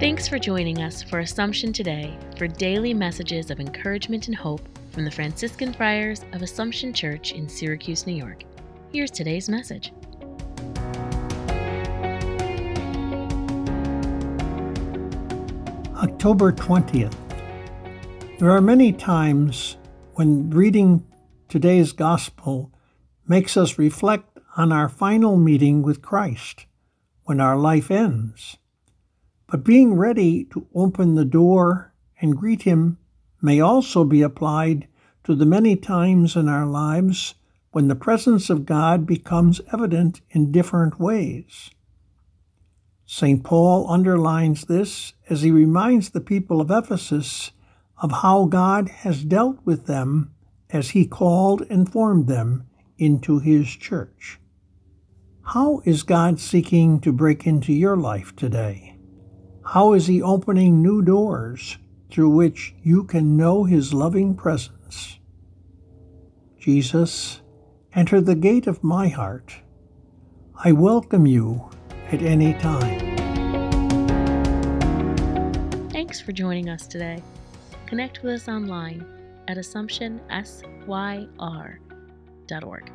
Thanks for joining us for Assumption Today for daily messages of encouragement and hope from the Franciscan Friars of Assumption Church in Syracuse, New York. Here's today's message. October 20th. There are many times when reading today's gospel makes us reflect on our final meeting with Christ when our life ends. But being ready to open the door and greet Him may also be applied to the many times in our lives when the presence of God becomes evident in different ways. St. Paul underlines this as he reminds the people of Ephesus of how God has dealt with them as he called and formed them into his church. How is God seeking to break into your life today? How is he opening new doors through which you can know his loving presence? Jesus, enter the gate of my heart. I welcome you at any time. Thanks for joining us today. Connect with us online at AssumptionSYR.org.